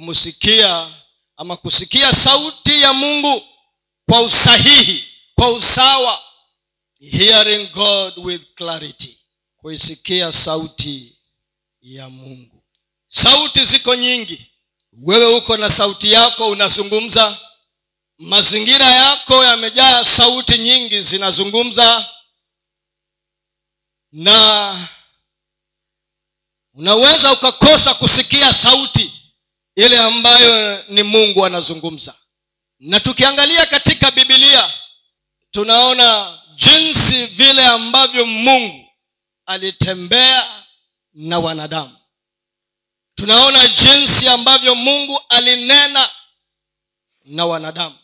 kumsikia ama kusikia sauti ya mungu kwa usahihi kwa usawa. Hearing god with clarity kuisikia sauti ya mungu. Sauti ziko nyingi. Wewe uko na sauti yako unazungumza. Mazingira yako yamejaa sauti nyingi zinazungumza. Na unaweza ukakosa kusikia sauti ile ambayo ni mungu anazungumza. Na tukiangalia katika bibilia tunaona jinsi vile ambavyo mungu alitembea na wanadamu. Tunaona jinsi ambavyo mungu alinena na wanadamu.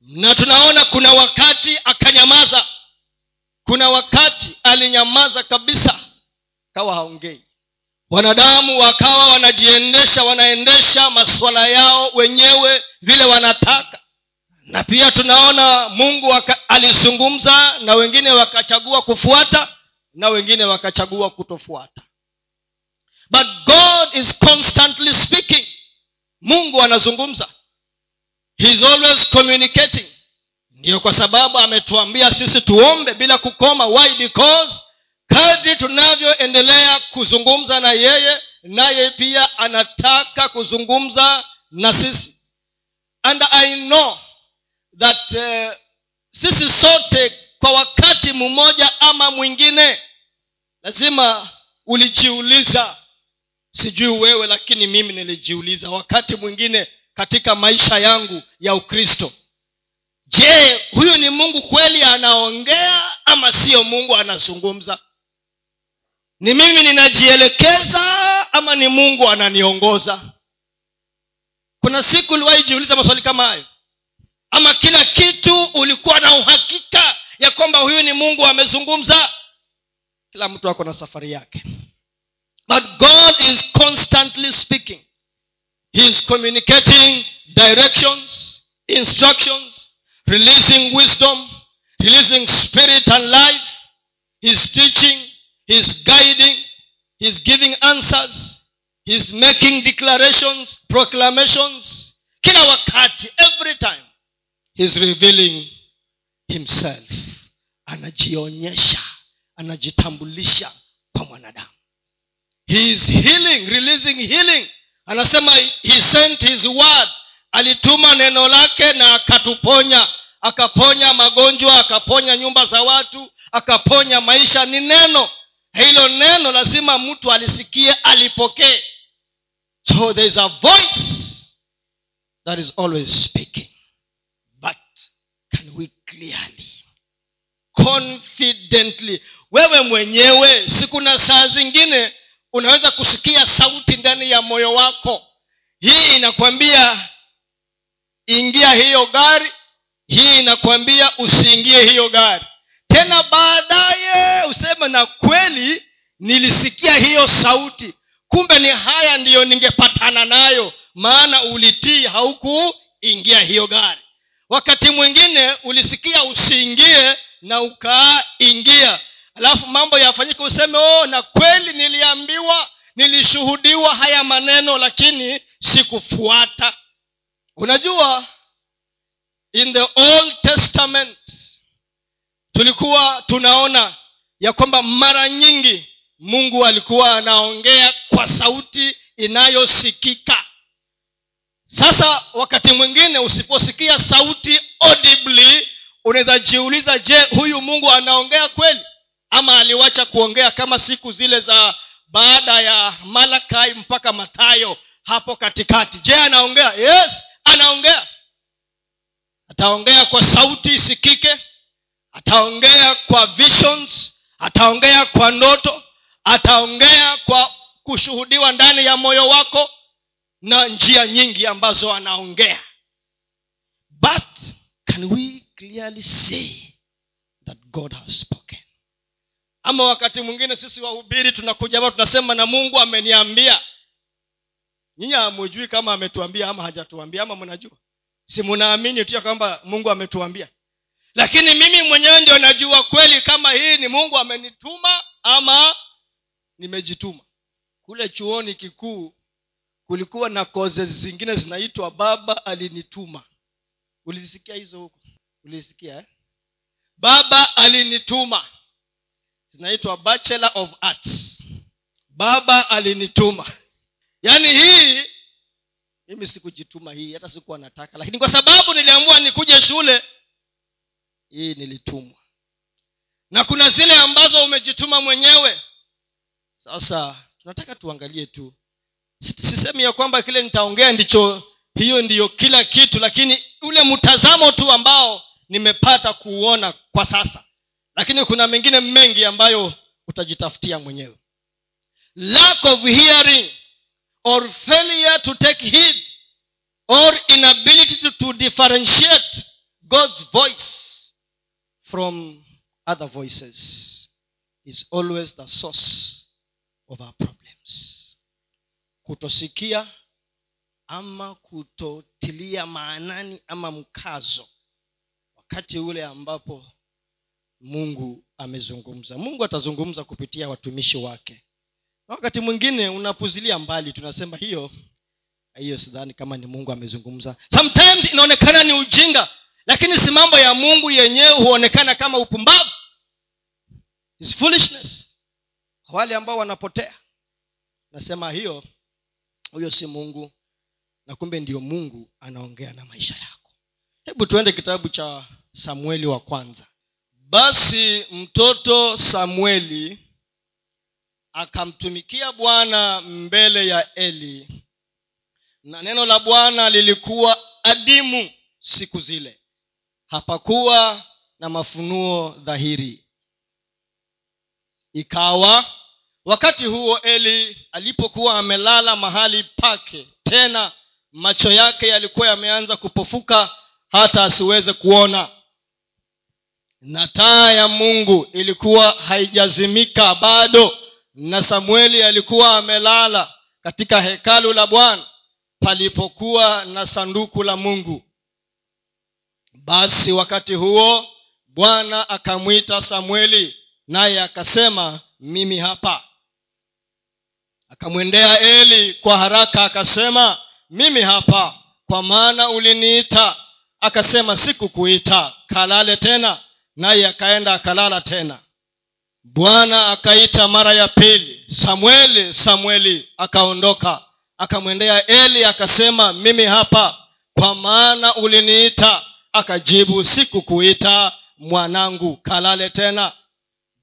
Na tunaona kuna wakati akanyamaza. Kuna wakati alinyamaza kabisa kawa haongei wanadamu wakawa wanajiendesha wanaendesha masuala yao wenyewe vile wanataka. Na pia tunaona mungu waka, alizungumza na wengine wakachagua kufuata na wengine wakachagua kutofuata. But god is constantly speaking. Mungu anazungumza. He always communicating. Ndiyo kwa sababu ametuambia sisi tuombe bila kukoma. Why? Because kadri tunavyoendelea kuzungumza na yeye naye pia anataka kuzungumza na sisi. And i know that uh, sisi sote kwa wakati mmoja ama mwingine lazima ulijiuliza sijui wewe lakini mimi nilijiuliza wakati mwingine katika maisha yangu ya ukristo. Je huyu ni mungu kweli anaongea ama siyo mungu anazungumza ni mimi ninajielekeza ama ni mungu ananiongoza? Kuna siku uliwahijiuliza maswali kama hayo? Ama kila kitu ulikuwa na uhakika ya kwamba huyu ni mungu amezungumza? Kila mtu ako na safari yake. But god is constantly speaking. He is communicating directions instructions releasing wisdom releasing spirit and life. He's teaching he's guiding he's giving answers he's making declarations proclamations kila wakati every time. He's revealing himself. Anajionyesha anajitambulisha kwa mwanadamu. He healing releasing healing. Anasema he sent his word. Alituma neno lake na akatuponya. Akaponya magonjwa akaponya nyumba za watu akaponya maisha. Ni neno hilo neno lazima mtu alisikie alipokee. So there is a voice that is always speaking. But can we clearly confidently wewe mwenyewe sikuna saa zingine unaweza kusikia sauti ndani ya moyo wako. Hii inakwambia ingia hiyo gari. Hii inakwambia usiingie hiyo gari tena baadaye useme na kweli nilisikia hiyo sauti. Kumbe ni haya ndiyo ningepatana nayo maana ulitii haukuingia hiyo gari. Wakati mwingine ulisikia usiingie na ukaingia. Alafu mambo yafanyike useme oh na kweli niliambiwa nilishuhudiwa haya maneno lakini sikufuata. Unajua in the old testament tulikuwa tunaona ya kwamba mara nyingi mungu alikuwa anaongea kwa sauti inayosikika. Sasa wakati mwingine usiposikia sauti audibly unaweza jiuliza je huyu mungu anaongea kweli? Ama aliwacha kuongea kama siku zile za baada ya malakai mpaka matayo hapo katikati. Je anaongea? Yes anaongea. Ataongea kwa sauti isikike ataongea kwa visions ataongea kwa ndoto ataongea kwa kushuhudiwa ndani ya moyo wako na njia nyingi ambazo anaongea. But can we clearly say that god has spoken? Ama wakati mwingine sisi wahubiri tunakuja hapa tunasema na mungu ameniambia. Nyinyi hamujui kama ametuambia ama hajatuambia ama mnajua? Si mnaamini tu ya kwamba mungu ametuambia lakini mimi mwenyewe ndio najua kweli kama hii ni mungu amenituma ama nimejituma. Kule chuoni kikuu kulikuwa na koze zingine zinaitwa baba alinituma. Ulisikia hizo huko? Ulisikia eh? baba alinituma. Zinaitwa bachelor of arts. Baba alinituma. Yaani hii mimi sikujituma hii hata sikuwa nataka. Lakini kwa sababu niliamua nikuje shule hii nilitumwa. Na kuna zile ambazo umejituma mwenyewe. Sasa tunataka tuangalie tu. Sisemi ya kwamba kile nitaongea ndicho hiyo ndiyo kila kitu lakini ule mtazamo tu ambao nimepata kuuona kwa sasa. Lakini kuna mengine mengi ambayo utajitafutia mwenyewe. Lack of hearing or failure to take heed or inability to, to differentiate god's voice from other voices is always the source of our problems. Kutosikia ama kutotilia maanani ama mkazo wakati ule ambapo mungu amezungumza. Mungu atazungumza kupitia watumishi wake. Na wakati mwingine unapuzilia mbali tunasema hiyo hiyo sidhani kama ni mungu amezungumza. Sometimes inaonekana ni ujinga lakini si mambo ya mungu yenyewe huonekana kama upumbavu. It's foolishness. Wale ambao wanapotea. Nasema hiyo huyo si mungu na kumbe ndio mungu anaongea na maisha yako. Hebu tuende kitabu cha samueli wa kwanza. Basi mtoto samueli akamtumikia bwana mbele ya eli na neno la bwana lilikuwa adimu siku zile hapakuwa na mafunuo dhahiri. Ikawa wakati huo eli alipokuwa amelala mahali pake tena macho yake yalikuwa yameanza kupofuka hata asiweze kuona. Na taa ya mungu ilikuwa haijazimika bado na samueli alikuwa amelala katika hekalu la bwana palipokuwa na sanduku la mungu basi wakati huo bwana akamwita samueli naye akasema mimi hapa. Akamwendea eli kwa haraka akasema mimi hapa kwa maana uliniita. Akasema sikukuita kalale tena. Naye akaenda akalala tena. Bwana akaita mara ya pili. Samweli samweli akaondoka. Akamwendea eli akasema mimi hapa kwa maana uliniita akajibu sikukuita mwanangu. Kalale tena.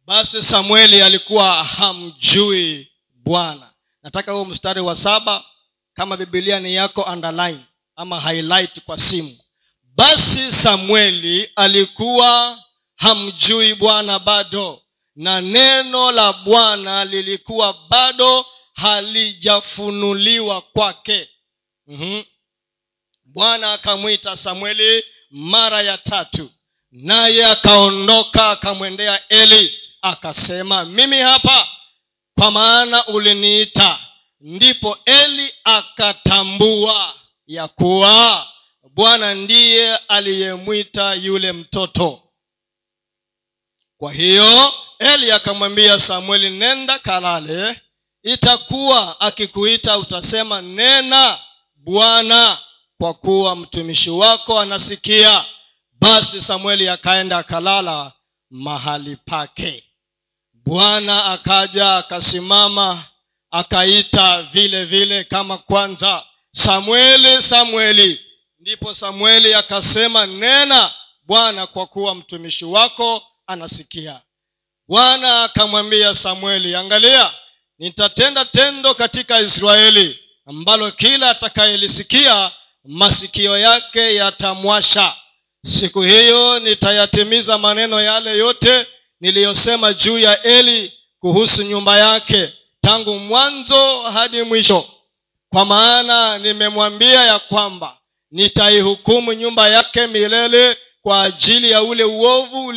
Basi samueli alikuwa hamjui bwana. Nataka huo mstari wa saba. Kama bibilia ni yako underline ama highlight kwa simu. Basi samueli alikuwa hamjui bwana bado na neno la bwana lilikuwa bado halijafunuliwa kwake. Mm-hmm. bwana akamwita samueli mara ya tatu. Naye akaondoka akamwendea eli akasema mimi hapa kwa maana uliniita. Ndipo eli akatambua ya kuwa bwana ndiye aliyemwita yule mtoto. Kwa hiyo eli akamwambia samueli nenda kalale itakuwa akikuita utasema nena bwana kwa kuwa mtumishi wako anasikia basi samueli akaenda akalala mahali pake. Bwana akaja akasimama akaita vile vile kama kwanza samueli samueli. Ndipo samueli akasema nena bwana kwa kuwa mtumishi wako anasikia. Bwana akamwambia samueli angalia nitatenda tendo katika israeli ambalo kila atakayelisikia masikio yake yatamwasha. Siku hiyo nitayatimiza maneno yale yote niliyosema juu ya eli kuhusu nyumba yake tangu mwanzo hadi mwisho. Kwa maana nimemwambia ya kwamba nitaihukumu nyumba yake milele kwa ajili ya ule uovu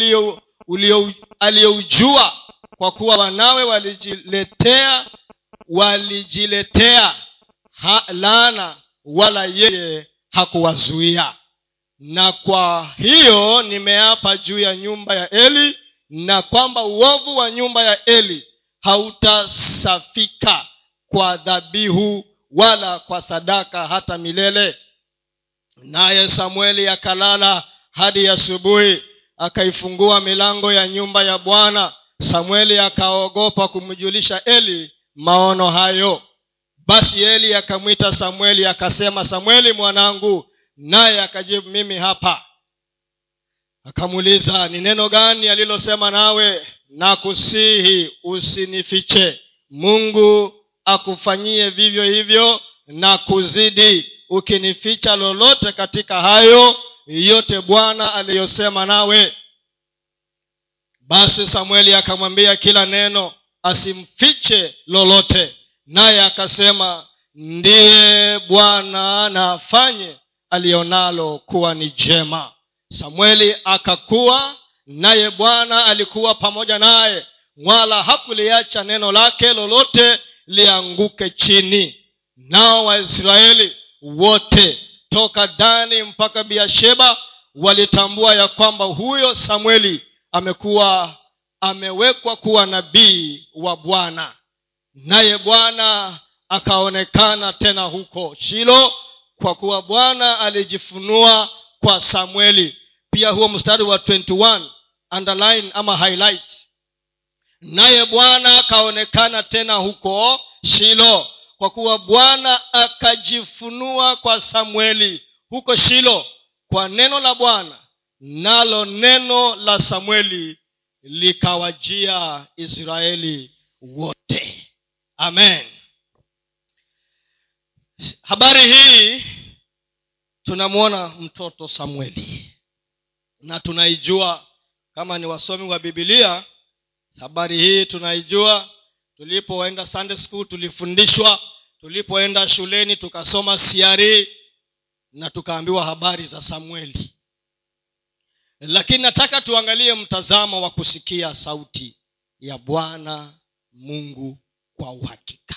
aliyoujua kwa kuwa wanawe walijiletea walijiletea ha, laana wala yeye hakuwazuia. Na kwa hiyo nimeapa juu ya nyumba ya eli na kwamba uovu wa nyumba ya eli hautasafika kwa dhabihu wala kwa sadaka hata milele. Naye samueli akalala hadi asubuhi akaifungua milango ya nyumba ya bwana. Samueli akaogopa kumjulisha eli maono hayo basi eli akamwita samueli akasema samueli mwanangu naye akajibu mimi hapa. Akamuuliza ni neno gani alilosema nawe? Na kusihi usinifiche. Mungu akufanyie vivyo hivyo na kuzidi ukinificha lolote katika hayo yote bwana aliyosema nawe. Basi samueli akamwambia kila neno asimfiche lolote naye akasema ndiye bwana na afanye alionalo kuwa ni jema. Samueli akakuwa naye bwana alikuwa pamoja naye wala hakuliacha neno lake lolote lianguke chini. Nao waisraeli wote toka dani mpaka biasheba walitambua ya kwamba huyo samueli amekuwa amewekwa kuwa nabii wa bwana naye bwana akaonekana tena huko shilo kwa kuwa bwana alijifunua kwa samueli. Pia huo mstari wa 21 underline ama highlight. Naye bwana akaonekana tena huko shilo kwa kuwa bwana akajifunua kwa samueli huko shilo kwa neno la bwana nalo neno la samueli likawajia israeli wote amen. Habari hii tunamwona mtoto samueli. Na tunaijua kama ni wasomi wa bibilia habari hii tunaijua tulipoenda sunday school tulifundishwa tulipoenda shuleni tukasoma siari na tukaambiwa habari za samueli. Lakini nataka tuangalie mtazamo wa kusikia sauti ya bwana mungu kwa uhakika.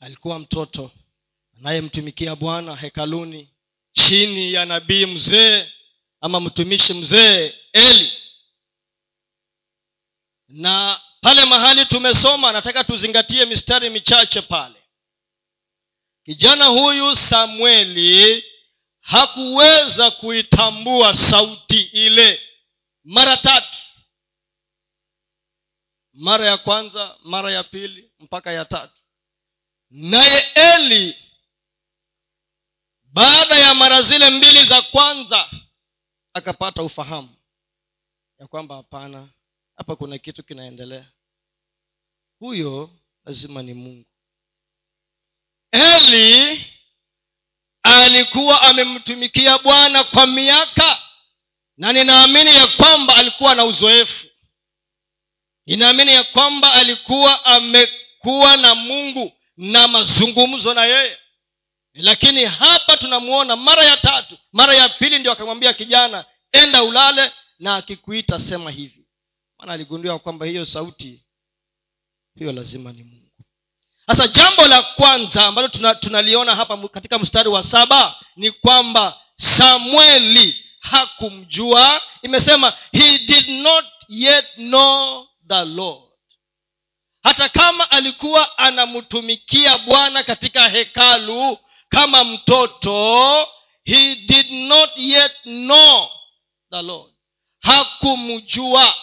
Alikuwa mtoto anayemtumikia bwana hekaluni chini ya nabii mzee ama mtumishi mzee eli. Na pale mahali tumesoma nataka tuzingatie mistari michache pale. Kijana huyu samueli hakuweza kuitambua sauti ile mara tatu mara ya kwanza mara ya pili mpaka ya tatu. Naye eli baada ya mara zile mbili za kwanza akapata ufahamu ya kwamba hapana hapa kuna kitu kinaendelea. Huyo lazima ni mungu. Eli alikuwa amemtumikia bwana kwa miaka na ninaamini ya kwamba alikuwa na uzoefu ninaamini ya kwamba alikuwa amekuwa na mungu na mazungumzo na yeye. Lakini hapa tunamwona mara ya tatu mara ya pili ndio akamwambia kijana enda ulale na akikuita sema hivi. Maana aligundua kwamba hiyo sauti hiyo lazima ni mungu. Sasa jambo la kwanza ambalo tunaliona tuna hapa katika mstari wa saba ni kwamba samueli hakumjua. Imesema he did not yet know the lord. Hata kama alikuwa anamtumikia bwana katika hekalu kama mtoto he did not yet know the lord. Hakumjua.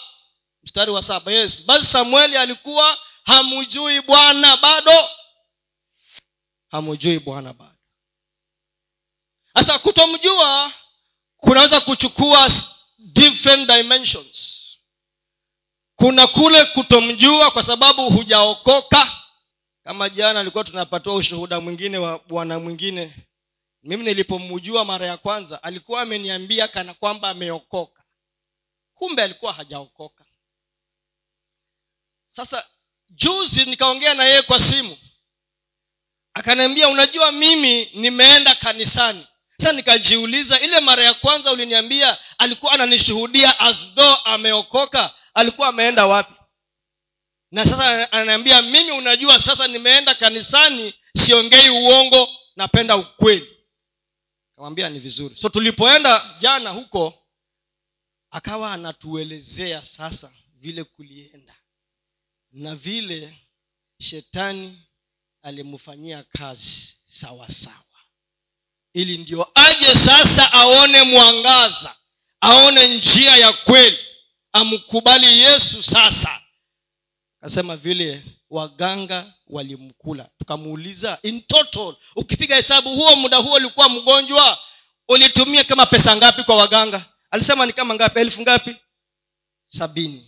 Mstari wa saba yes. Basi samueli alikuwa hamjui bwana bado. Hamjui bwana bado. Sasa kutomjua kunaweza kuchukua different dimensions kuna kule kutomjua kwa sababu hujaokoka. Kama jana alikuwa tunapatiwa ushuhuda mwingine wa bwana mwingine mimi nilipomjua mara ya kwanza alikuwa ameniambia kana kwamba ameokoka. Kumbe alikuwa hajaokoka. Sasa juzi nikaongea na yeye kwa simu. Akaniambia unajua mimi nimeenda kanisani. Sasa nikajiuliza ile mara ya kwanza uliniambia alikuwa ananishuhudia asdo ameokoka alikuwa ameenda wapi? Na sasa ananiambia mimi unajua sasa nimeenda kanisani siongei uongo napenda ukweli. Kamwambia ni vizuri. So tulipoenda jana huko akawa anatuelezea sasa vile kulienda na vile shetani alimfanyia kazi sawa sawa. Ili ndio aje sasa aone mwangaza aone njia ya kweli amkubali yesu sasa. Akasema vile waganga walimkula. Tukamuuliza in total ukipiga hesabu huo muda huo ulikuwa mgonjwa ulitumia kama pesa ngapi kwa waganga? Alisema ni kama ngapi? Elfu ngapi? Sabini.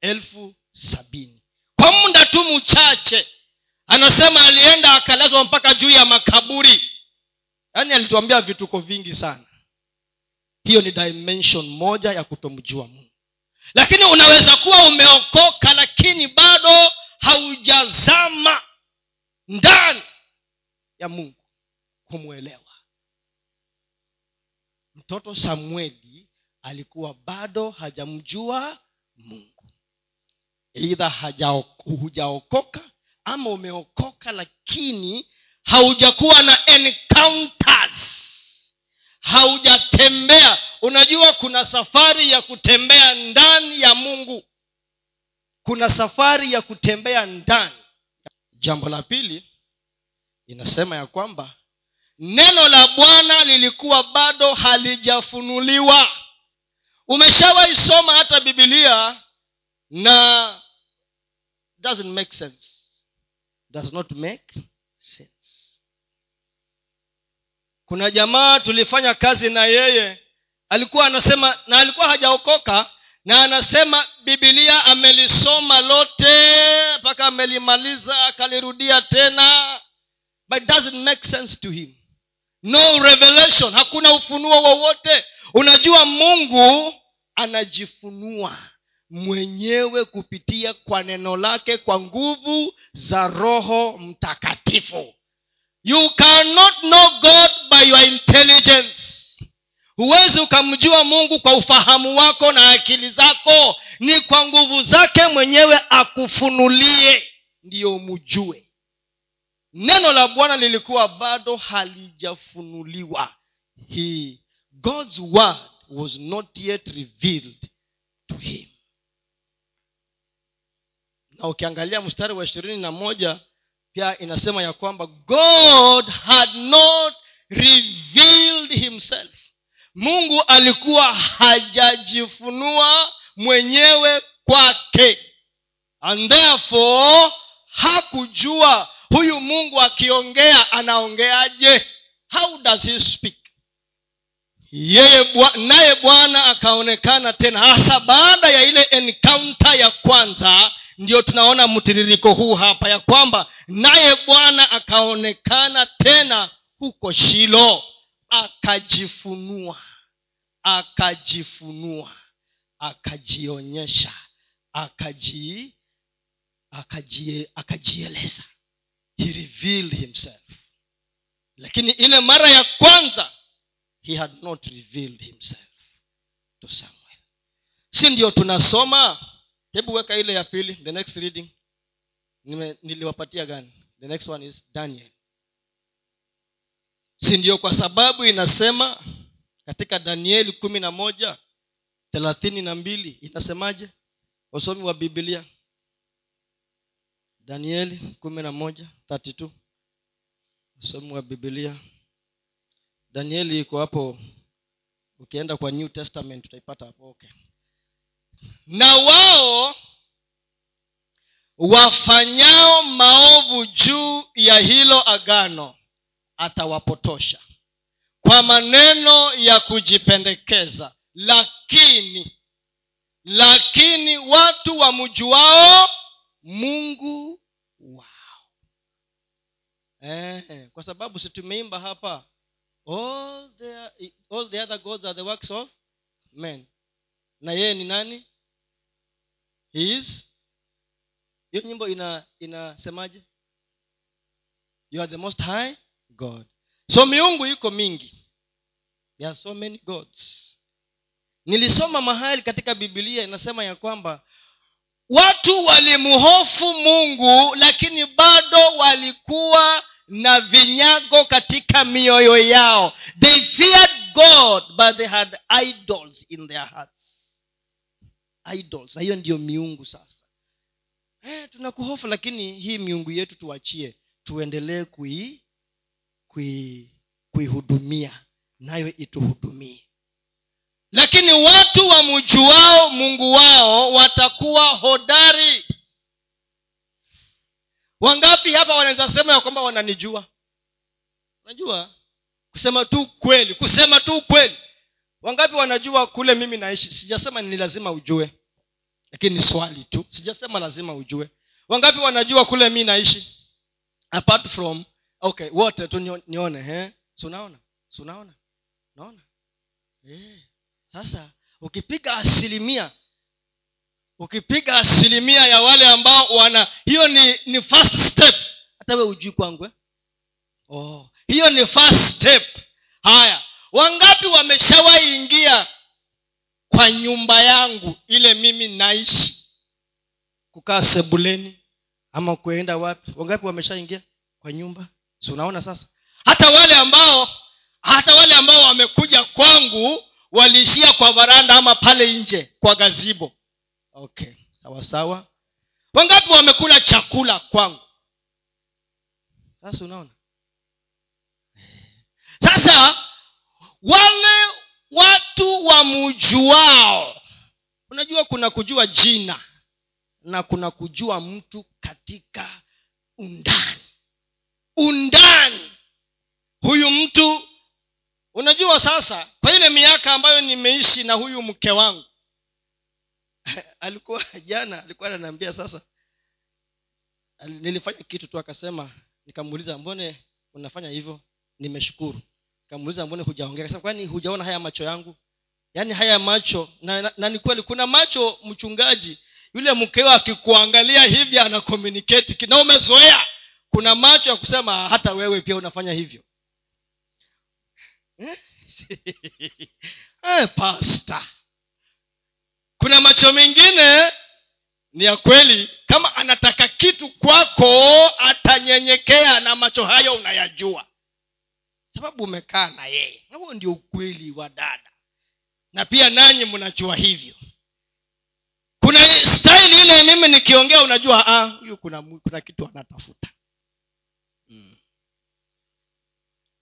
Elfu sabini. Kwa muda tu mchache. Anasema alienda akalazwa mpaka juu ya makaburi. Yaani alituambia vituko vingi sana. Hiyo ni dimension moja ya kutomjua mungu lakini unaweza kuwa umeokoka lakini bado haujazama ndani ya mungu kumwelewa. Mtoto samueli alikuwa bado hajamjua mungu. Eidha hujaokoka ama umeokoka lakini haujakuwa na encounters haujatembea. Unajua kuna safari ya kutembea ndani ya mungu. Kuna safari ya kutembea ndani. Jambo la pili inasema ya kwamba neno la bwana lilikuwa bado halijafunuliwa. Umeshawaisoma hata bibilia na doesn't make sense. Does not make sense kuna jamaa tulifanya kazi na yeye. Alikuwa anasema na alikuwa hajaokoka na anasema bibilia amelisoma lote mpaka amelimaliza akalirudia tena. But it doesn't make sense to him. No revelation hakuna ufunuo wowote. Unajua mungu anajifunua mwenyewe kupitia kwa neno lake kwa nguvu za roho mtakatifu you cannot know god by your intelligence. Huwezi ukamjua mungu kwa ufahamu wako na akili zako. Ni kwa nguvu zake mwenyewe akufunulie ndiyo umjue. Neno la bwana lilikuwa bado halijafunuliwa. He god's word was not yet revealed to him. Na ukiangalia mstari wa ishirini na moja pia inasema ya kwamba god had not revealed himself. Mungu alikuwa hajajifunua mwenyewe kwake. And therefore hakujua huyu mungu akiongea anaongeaje? How does he speak? Yeye naye bwana akaonekana tena. Hasa baada ya ile encounter ya kwanza ndio tunaona mtiririko huu hapa ya kwamba naye bwana akaonekana tena huko shilo akajifunua akajifunua akajionyesha akaji akajie, akajieleza. He revealed himself. Lakini ile mara ya kwanza he had not revealed himself to samuel. Si ndio tunasoma hebu weka ile ya pili the next reading. Niliwapatia gani? The next one is daniel. Si ndio kwa sababu inasema katika danieli kumi na moja thelathini na mbili inasemaje? Wasomi wa bibilia danieli kumi na moja thirty two wasomi wa bibilia danieli iko hapo. Ukienda kwa new testament utaipata hapo. Okay na wao wafanyao maovu juu ya hilo agano atawapotosha. Kwa maneno ya kujipendekeza lakini lakini watu wamjuao mungu wao. Eh, kwa sababu si tumeimba hapa all the, all the other gods are the works of men na yeye ni nani? He hiyo nyimbo ina inasemaje? You are the most high god. So miungu iko mingi. There are so many gods. Nilisoma mahali katika bibilia inasema ya kwamba watu walimhofu mungu lakini bado walikuwa na vinyago katika mioyo yao. They feared god but they had idols in their hearts idols. Na hiyo ndiyo miungu sasa. Eh, tunakuhofu lakini hii miungu yetu tuachie. Tuendelee kui kui kuihudumia. Nayo ituhudumie. Lakini watu wamjuao mungu wao watakuwa hodari. Wangapi hapa wanaweza sema ya kwamba wananijua? Najua kusema tu kweli kusema tu kweli wangapi wanajua kule mimi naishi? Sijasema ni lazima ujue lakini ni swali tu. Sijasema lazima ujue. Wangapi wanajua kule mi naishi? Apart from okay wote tu nione eh? sunaona sunaona naona? Sasa ukipiga asilimia ukipiga asilimia ya wale ambao wana hiyo ni ni first step. Hata we ujui kwangu eh? oh hiyo ni first step. Haya wangapi wameshawahi ingia kwa nyumba yangu ile mimi naishi? Kukaa sebuleni ama kuenda wapi? Wangapi wameshaingia kwa nyumba? Si unaona sasa? Hata wale ambao hata wale ambao wamekuja kwangu waliishia kwa varanda ama pale nje kwa gazibo okay sawa. Wangapi wamekula chakula kwangu? Sasa unaona? Sasa wale watu wamjuao unajua kuna kujua jina na kuna kujua mtu katika undani. Undani. Huyu mtu unajua sasa kwa ile miaka ambayo nimeishi na huyu mke wangu alikuwa jana alikuwa ananiambia sasa nilifanya kitu tu akasema nikamuuliza mbone unafanya hivyo? Nimeshukuru nikamuuliza mbone hujaongea? Kasema kwani hujaona haya macho yangu? Yaani haya macho na, na, na ni kweli kuna macho mchungaji yule mkeo akikuangalia hivi ana communicate na umezoea. Kuna macho ya kusema hata wewe pia unafanya hivyo. Eh? eh, pasta kuna macho mengine ni ya kweli kama anataka kitu kwako atanyenyekea na macho hayo unayajua sababu umekaa na yeye. Huo ndio ukweli wa dada. Na pia nanyi mnajua hivyo. Kuna staili ile mimi nikiongea unajua ah, huyu kuna kuna kitu anatafuta. Hmm.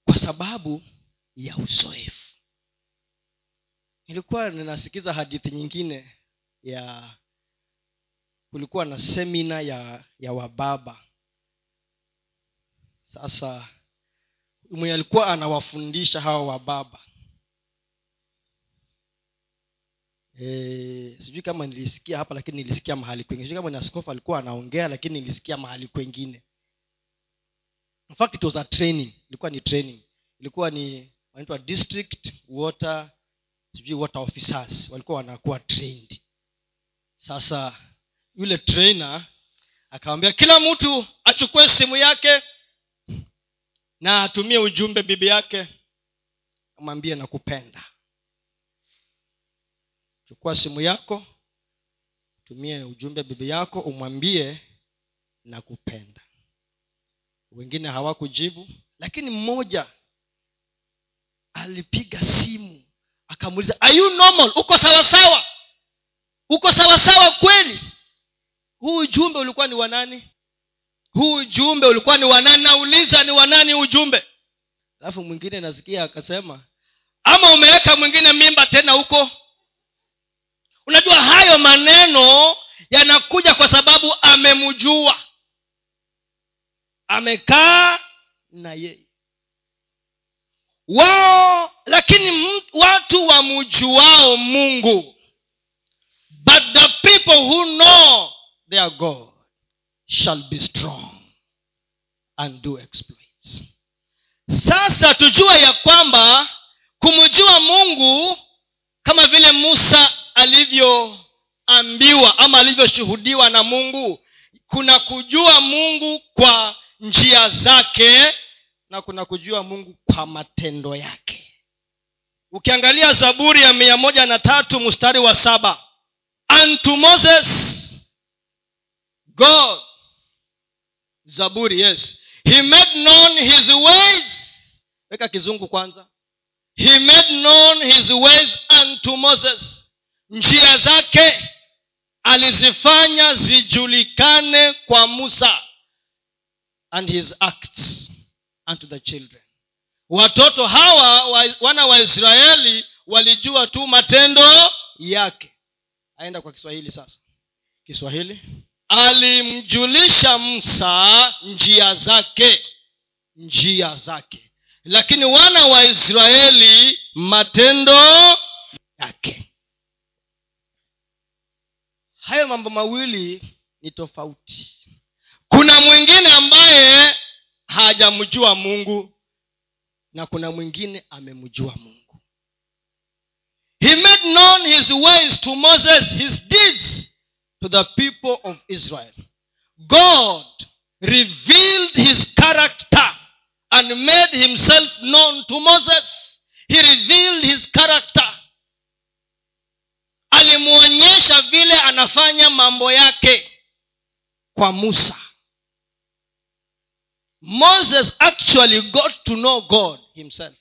kwa sababu ya uzoefu. Nilikuwa ninasikiza hadithi nyingine ya kulikuwa na semina ya ya wababa. Sasa mwenye alikuwa anawafundisha hawa wababa e, sijui kama nilisikia hapa lakini nilisikia mahali kwengine sijui kama ni askofu alikuwa anaongea lakini nilisikia mahali kwengine in fact it was a training. Ilikuwa ni training. Ilikuwa ni wanaitwa district water sijui water officers. Walikuwa wanakuwa trained. Sasa yule trainer akawambia kila mtu achukue simu yake na atumie ujumbe bibi yake amwambie nakupenda. Chukua simu yako tumie ujumbe bibi yako umwambie nakupenda. Wengine hawakujibu lakini mmoja alipiga simu akamuuliza are you normal? Uko sawasawa uko sawasawa kweli? Huu ujumbe ulikuwa ni wanani huu ujumbe ulikuwa ni wanani nauliza ni wanani ujumbe? Alafu mwingine nasikia akasema ama umeweka mwingine mimba tena huko? Unajua hayo maneno yanakuja kwa sababu amemjua. Amekaa na yeye wao lakini watu wamjuao mungu. But the people who know their god shall be strong and do exploits. Sasa tujua ya kwamba kumjua mungu kama vile musa alivyoambiwa ama alivyoshuhudiwa na mungu kuna kujua mungu kwa njia zake na kuna kujua mungu kwa matendo yake. Ukiangalia zaburi ya mia moja na tatu mstari wa saba unto moses god zaburi yes. He made known his ways. Weka kizungu kwanza. He made known his ways unto moses. Njia and his acts unto the children. Watoto hawa wa, wana wa israeli walijua tu matendo yake. Aenda kwa kiswahili sasa. Kiswahili alimjulisha msa njia zake njia zake. Lakini wana wa israeli matendo yake. Hayo mambo mawili ni tofauti. Kuna mwingine ambaye hajamjua mungu na kuna mwingine amemjua mungu. He made known his ways to moses his deeds to the people of israel. God revealed his character and made himself known to moses. He revealed his character. Alimwonyesha vile anafanya mambo yake kwa musa. Moses actually got to know god himself.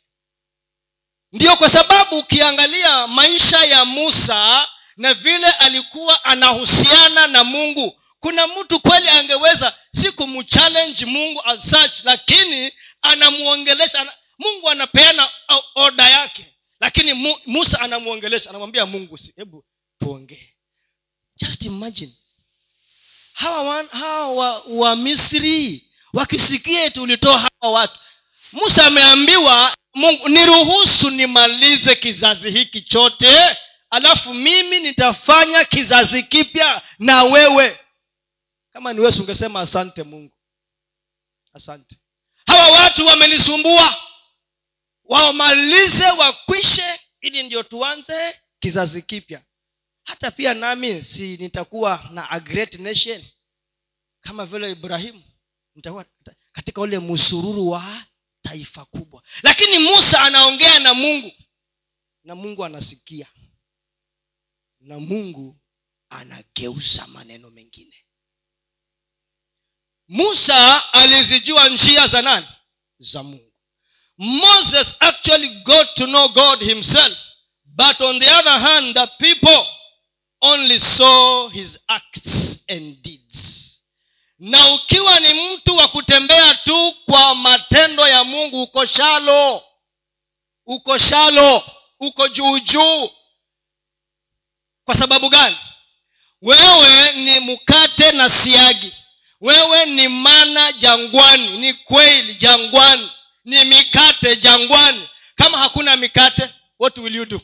Ndiyo kwa sababu ukiangalia maisha ya musa na vile alikuwa anahusiana na mungu kuna mtu kweli angeweza si kumchallenge mungu as such lakini anamwongelesha mungu anapeana oda yake lakini musa anamwongelesha anamwambia mungu hebu tuongee. Just imagine. Hawa hawa wa, misri wakisikia tu ulitoa hawa watu musa ameambiwa mungu niruhusu nimalize kizazi hiki chote alafu mimi nitafanya kizazi kipya na wewe. Kama ni wesi ungesema asante mungu. Asante. Hawa watu wamenisumbua. Wamalize wakwishe ili ndio tuanze kizazi kipya. Hata pia nami si nitakuwa na a great nation. Kama vile ibrahimu nitakuwa katika ule msururu wa taifa kubwa. Lakini musa anaongea na mungu. Na mungu anasikia na mungu anageuza maneno mengine. Musa alizijua njia za nani? Za mungu. Moses actually got to know god himself but on the other hand the people only saw his acts and deeds. Na ukiwa ni mtu wa kutembea tu kwa matendo ya mungu uko shalo uko shalo uko juujuu kwa sababu gani? Wewe ni mkate na siagi. Wewe ni mana jangwani ni kweli jangwani ni mikate jangwani. Kama hakuna mikate what will you do?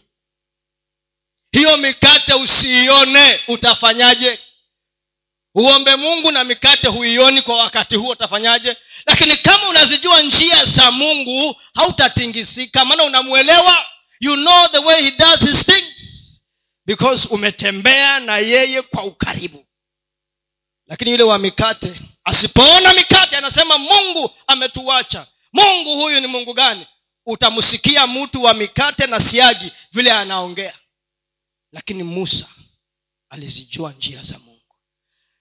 Hiyo mikate usiione utafanyaje? Uombe mungu na mikate huioni kwa wakati huo utafanyaje? Lakini kama unazijua njia za mungu hautatingisika maana unamwelewa. You know the way he does his things because umetembea na yeye kwa ukaribu. Lakini yule wa mikate asipoona mikate anasema mungu ametuacha. Mungu huyu ni mungu gani? Utamsikia mtu wa mikate na siagi vile anaongea. Lakini musa alizijua njia za mungu.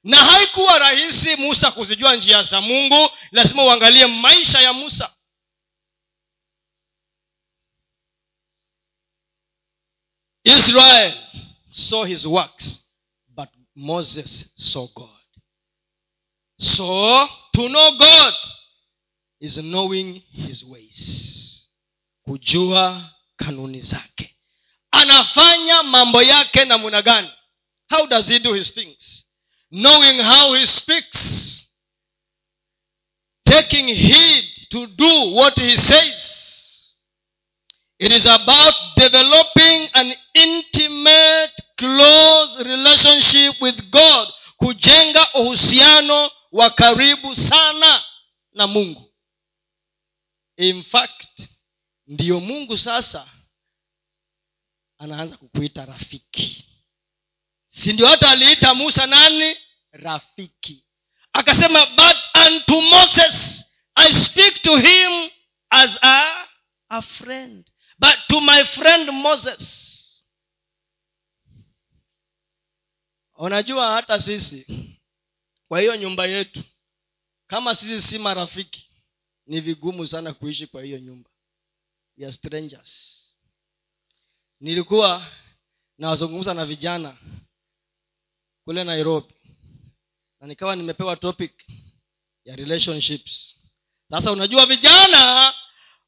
Na haikuwa rahisi musa kuzijua njia za mungu. Lazima uangalie maisha ya musa israel saw his works. But moses saw god. So to know god is knowing his ways. Kujua kanuni zake. Anafanya mambo yake namuna gani? How does he do his things? Knowing how he speaks. Taking heed to do what he says it is about developing an intimate close relationship with god kujenga uhusiano wa karibu sana na mungu. In fact ndiyo mungu sasa anaanza kukuita rafiki. Si ndio hata aliita musa nani? Rafiki. Akasema but unto moses i speak to him as a, a friend but to my friend moses. Unajua hata sisi kwa hiyo nyumba yetu kama sisi si marafiki ni vigumu sana kuishi kwa hiyo nyumba ya strangers. Nilikuwa nawazungumza na vijana kule nairobi na nikawa nimepewa topic ya relationships. Sasa unajua vijana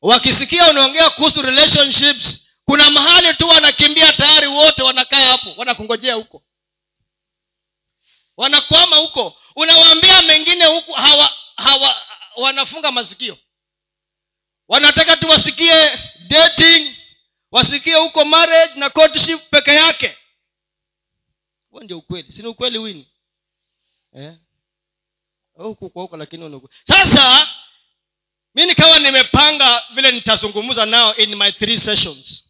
wakisikia unaongea kuhusu relationships kuna mahali tu wanakimbia tayari wote wanakaa hapo wanakungojea huko. Wanakwama huko. Unawaambia mengine huku hawa, hawa wanafunga masikio. Wanataka tu wasikie dating wasikie huko marriage na courtship peke yake. Huo ndio ukweli. Sini ukweli wini eh? huku kwa huko lakini sasa mi nikawa nimepanga vile nitazungumza nao in my three sessions.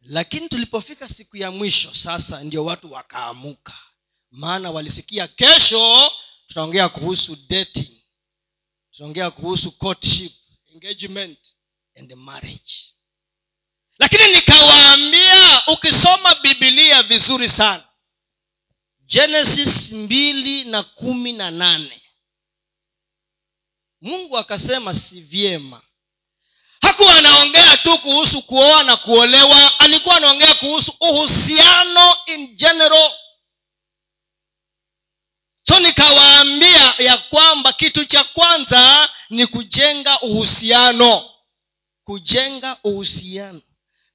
Lakini tulipofika siku ya mwisho sasa ndio watu wakaamuka. Maana walisikia kesho tutaongea kuhusu dating tutaongea kuhusu courtship engagement and marriage. Lakini nikawaambia ukisoma bibilia vizuri sana genesis mbili na kumi na nane mungu akasema si vyema. Hakuwa anaongea tu kuhusu kuoa na kuolewa alikuwa anaongea kuhusu uhusiano in general. So nikawaambia ya kwamba kitu cha kwanza ni kujenga uhusiano. Kujenga uhusiano.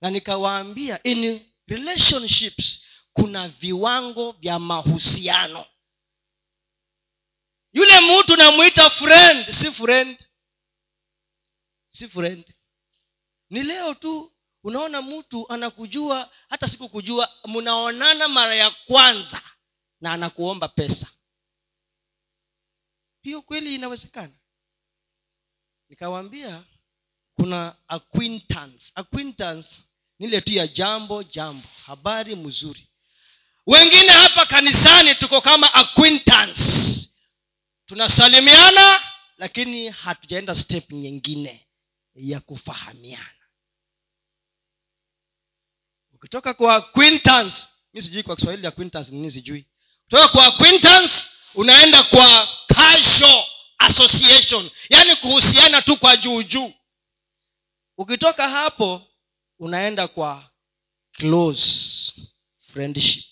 Na nikawaambia in relationships kuna viwango vya mahusiano yule mtu namwita friend si friend. Si friend. Ni leo tu unaona mtu anakujua hata sikukujua mnaonana mara ya kwanza na anakuomba pesa. Hiyo kweli inawezekana? Nikawambia kuna acquaintance. Acquaintance nile tu ya jambo jambo. Habari mzuri. Wengine hapa kanisani tuko kama acquaintance tunasalimiana lakini hatujaenda step nyingine ya kufahamiana. Ukitoka kwa quintance mi sijui kwa kiswahili acquaintance nini sijui. Kutoka kwa quintance unaenda kwa casual association yaani kuhusiana tu kwa juu juu. Ukitoka hapo unaenda kwa close friendship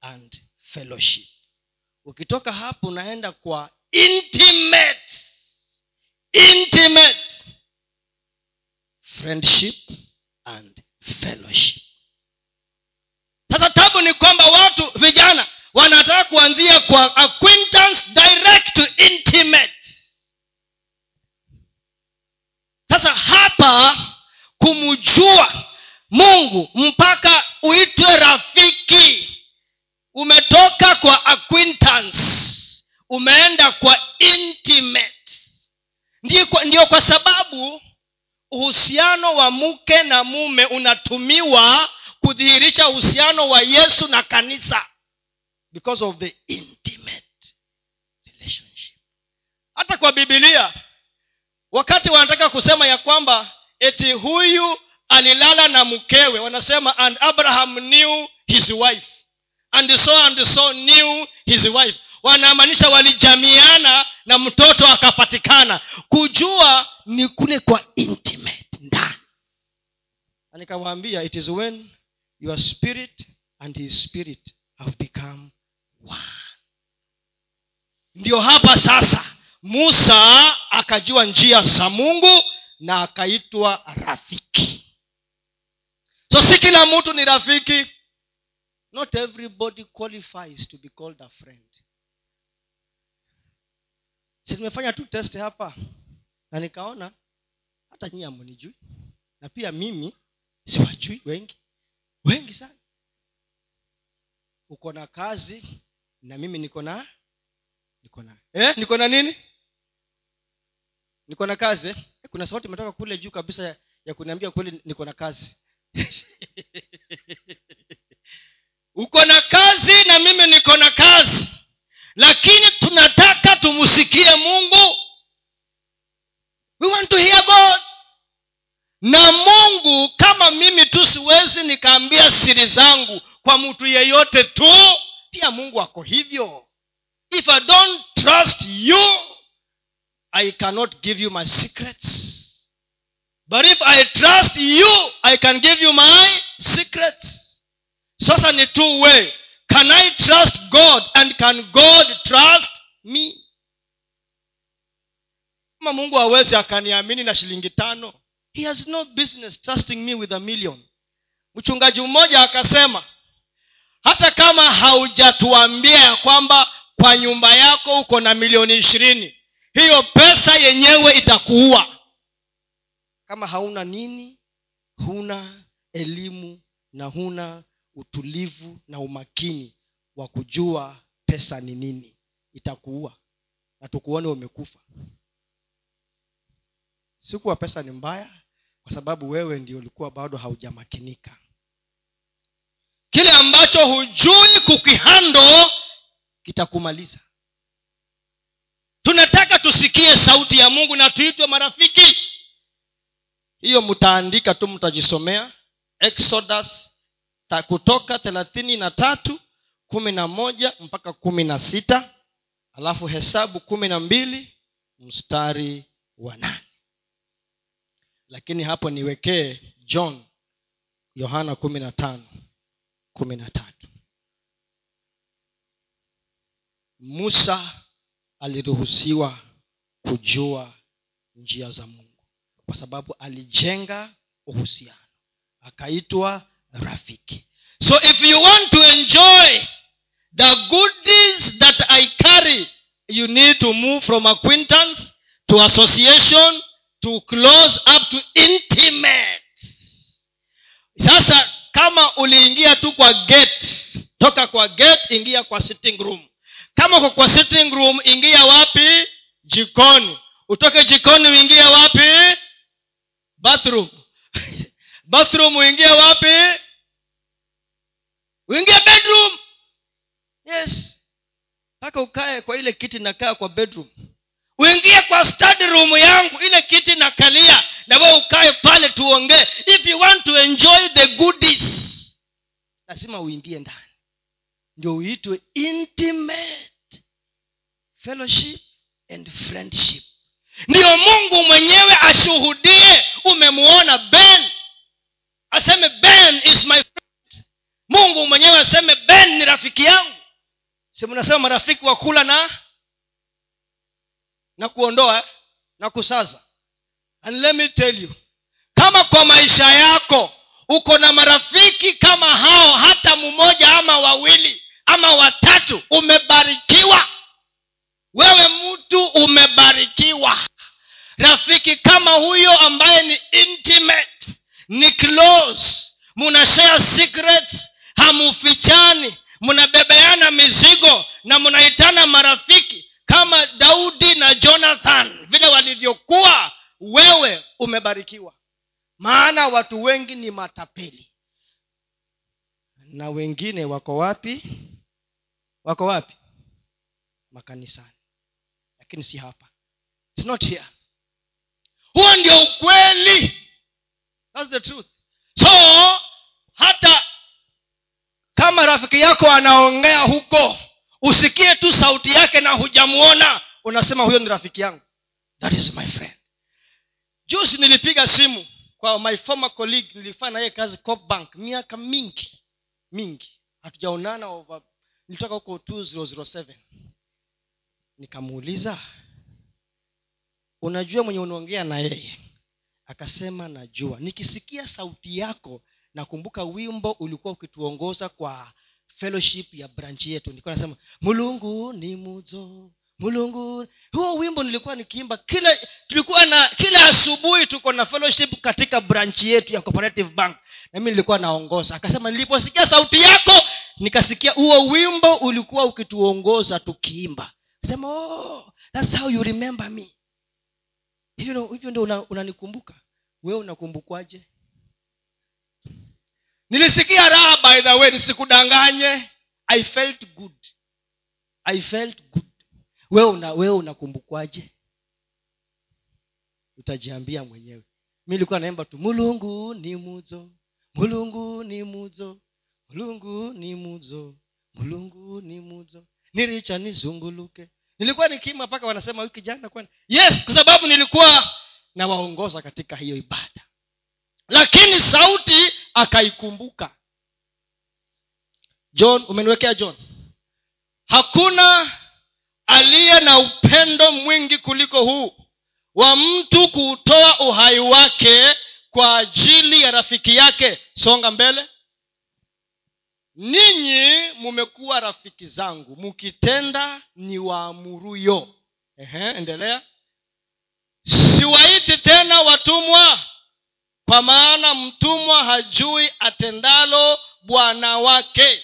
and fellowship ukitoka hapo unaenda kwa intimate. Intimate. Friendship and fellowship. Sasa tabu ni kwamba watu vijana wanataka kuanzia kwa acquaintance direct to intimate. Sasa hapa kumjua mungu mpaka uitwe rafiki umetoka kwa acquaintance. Umeenda kwa intimate ndiyo kwa, sababu uhusiano wa mke na mume unatumiwa kudhihirisha uhusiano wa yesu na kanisa. Because of the intimate relationship. Hata kwa bibilia wakati wanataka kusema ya kwamba eti huyu alilala na mkewe wanasema and abraham knew his wife and so and so knew his wife. Wanamaanisha walijamiana na mtoto akapatikana. Kujua ni kule kwa intimate ndani. Nikawaambia it is when your spirit and his spirit have become one. Ndio hapa sasa musa akajua njia za mungu na akaitwa rafiki. So si kila mtu ni rafiki not everybody qualifies to be called a friend. Si nimefanya tu test hapa na nikaona hata nyie amunijui na pia mimi siwajui wengi. Wengi sana. Uko na kazi na mimi niko na niko na. Eh, niko na nini? Niko na kazi. Eh? kuna sauti imetoka kule juu kabisa ya, kuniambia kweli niko na kazi uko na kazi na mimi niko na kazi. Lakini tunataka tumsikie mungu. We want to hear god. Na mungu kama mimi tu siwezi nikaambia siri zangu kwa mtu yeyote tu pia mungu ako hivyo. If i don't trust you i cannot give you my secrets. But if i trust you i can give you my secrets sasa ni two way. Can i trust god and can god trust me? Kama mungu hawezi akaniamini na shilingi tano he has no business trusting me with a million. Mchungaji mmoja akasema hata kama haujatuambia ya kwamba kwa nyumba yako uko na milioni ishirini hiyo pesa yenyewe itakuua. Kama hauna nini huna elimu na huna utulivu na umakini wa kujua pesa ni nini. Itakuua na tukuone umekufa. Sikuwa pesa ni mbaya kwa sababu wewe ndio ulikuwa bado haujamakinika. Kile ambacho hujui kukihando kitakumaliza. Tunataka tusikie sauti ya mungu na tuitwe marafiki. Hiyo mtaandika tu mtajisomea. Exodus kutoka thelathini na tatu kumi na moja mpaka kumi na sita alafu hesabu kumi na mbili mstari wa nane. Lakini hapo niwekee john yohana kumi na tano kumi na tatu. Musa aliruhusiwa kujua njia za mungu kwa sababu alijenga uhusiano. Akaitwa rafiki. So if you want to enjoy the goodies that i carry you need to move from acquaintance to association to close up to intimate sasa kama uliingia tu kwa gate toka kwa gate ingia kwa sitting room. Kama uko kwa sitting room ingia wapi? Jikoni. Utoke jikoni uingie wapi? Bathroom. Bathroom uingie wapi uingie bedroom. Yes. Mpaka ukae kwa ile kiti nakaa kwa bedroom. Uingie kwa study room yangu ile kiti nakalia na we ukae pale tuongee. If you want to enjoy the goodies lazima uingie ndani. Ndio uitwe intimate fellowship and friendship. Ndiyo mungu mwenyewe ashuhudie umemuona ben. Aseme ben is my mungu mwenyewe aseme ben ni rafiki yangu. Si mnasema marafiki wa kula na na kuondoa na kusaza. And let me tell you kama kwa maisha yako uko na marafiki kama hao hata mmoja ama wawili ama watatu umebarikiwa. Wewe mtu umebarikiwa. Rafiki kama huyo ambaye ni intimate ni close munashare secrets hamufichani. Mnabebeana mizigo na mnaitana marafiki kama daudi na jonathan. Vile walivyokuwa wewe umebarikiwa. Maana watu wengi ni matapeli. Na wengine wako wapi? Wako wapi? Makanisani. Lakini si hapa. It's not here. Huo ndio ukweli. That's the truth. So hata kama rafiki yako anaongea huko usikie tu sauti yake na hujamuona unasema huyo ni rafiki yangu. That is my friend. Juzi nilipiga simu kwa my former colleague nilifanya naye kazi cop bank miaka mingi mingi. Hatujaonana nilitoka huko 2007 nikamuuliza unajua mwenye unaongea na yeye? Akasema najua. Nikisikia sauti yako nakumbuka wimbo ulikuwa ukituongoza kwa fellowship ya branch yetu. Nilikuwa nasema mulungu ni muzo mulungu. Huo wimbo nilikuwa nikiimba kila tulikuwa na kila asubuhi tuko na fellowship katika branch yetu ya cooperative bank. Na mi nilikuwa naongoza. Akasema niliposikia sauti yako nikasikia huo wimbo ulikuwa ukituongoza tukiimba. Sema oh, that's how you remember me. Hivyo ndio unanikumbuka una wewe unakumbukwaje nilisikia raha by the way nisikudanganye. I felt good. I felt good. Wewe wewe unakumbukwaje? Utajiambia mwenyewe. Mi nilikuwa naimba tu mulungu ni muzo mulungu ni muzo mulungu ni muzo mulungu ni muzo. Niricha nizunguluke. Nilikuwa nikima mpaka wanasema huyu kijana kwani? Yes kwa sababu nilikuwa nawaongoza katika hiyo ibada. Lakini sauti akaikumbuka. John umeniwekea john. Hakuna aliye na upendo mwingi kuliko huu wa mtu kuutoa uhai wake kwa ajili ya rafiki yake. Songa mbele. Ninyi mumekuwa rafiki zangu mukitenda ni waamuruyo. Endelea. Siwaiti tena watumwa kwa maana mtumwa hajui atendalo bwana wake.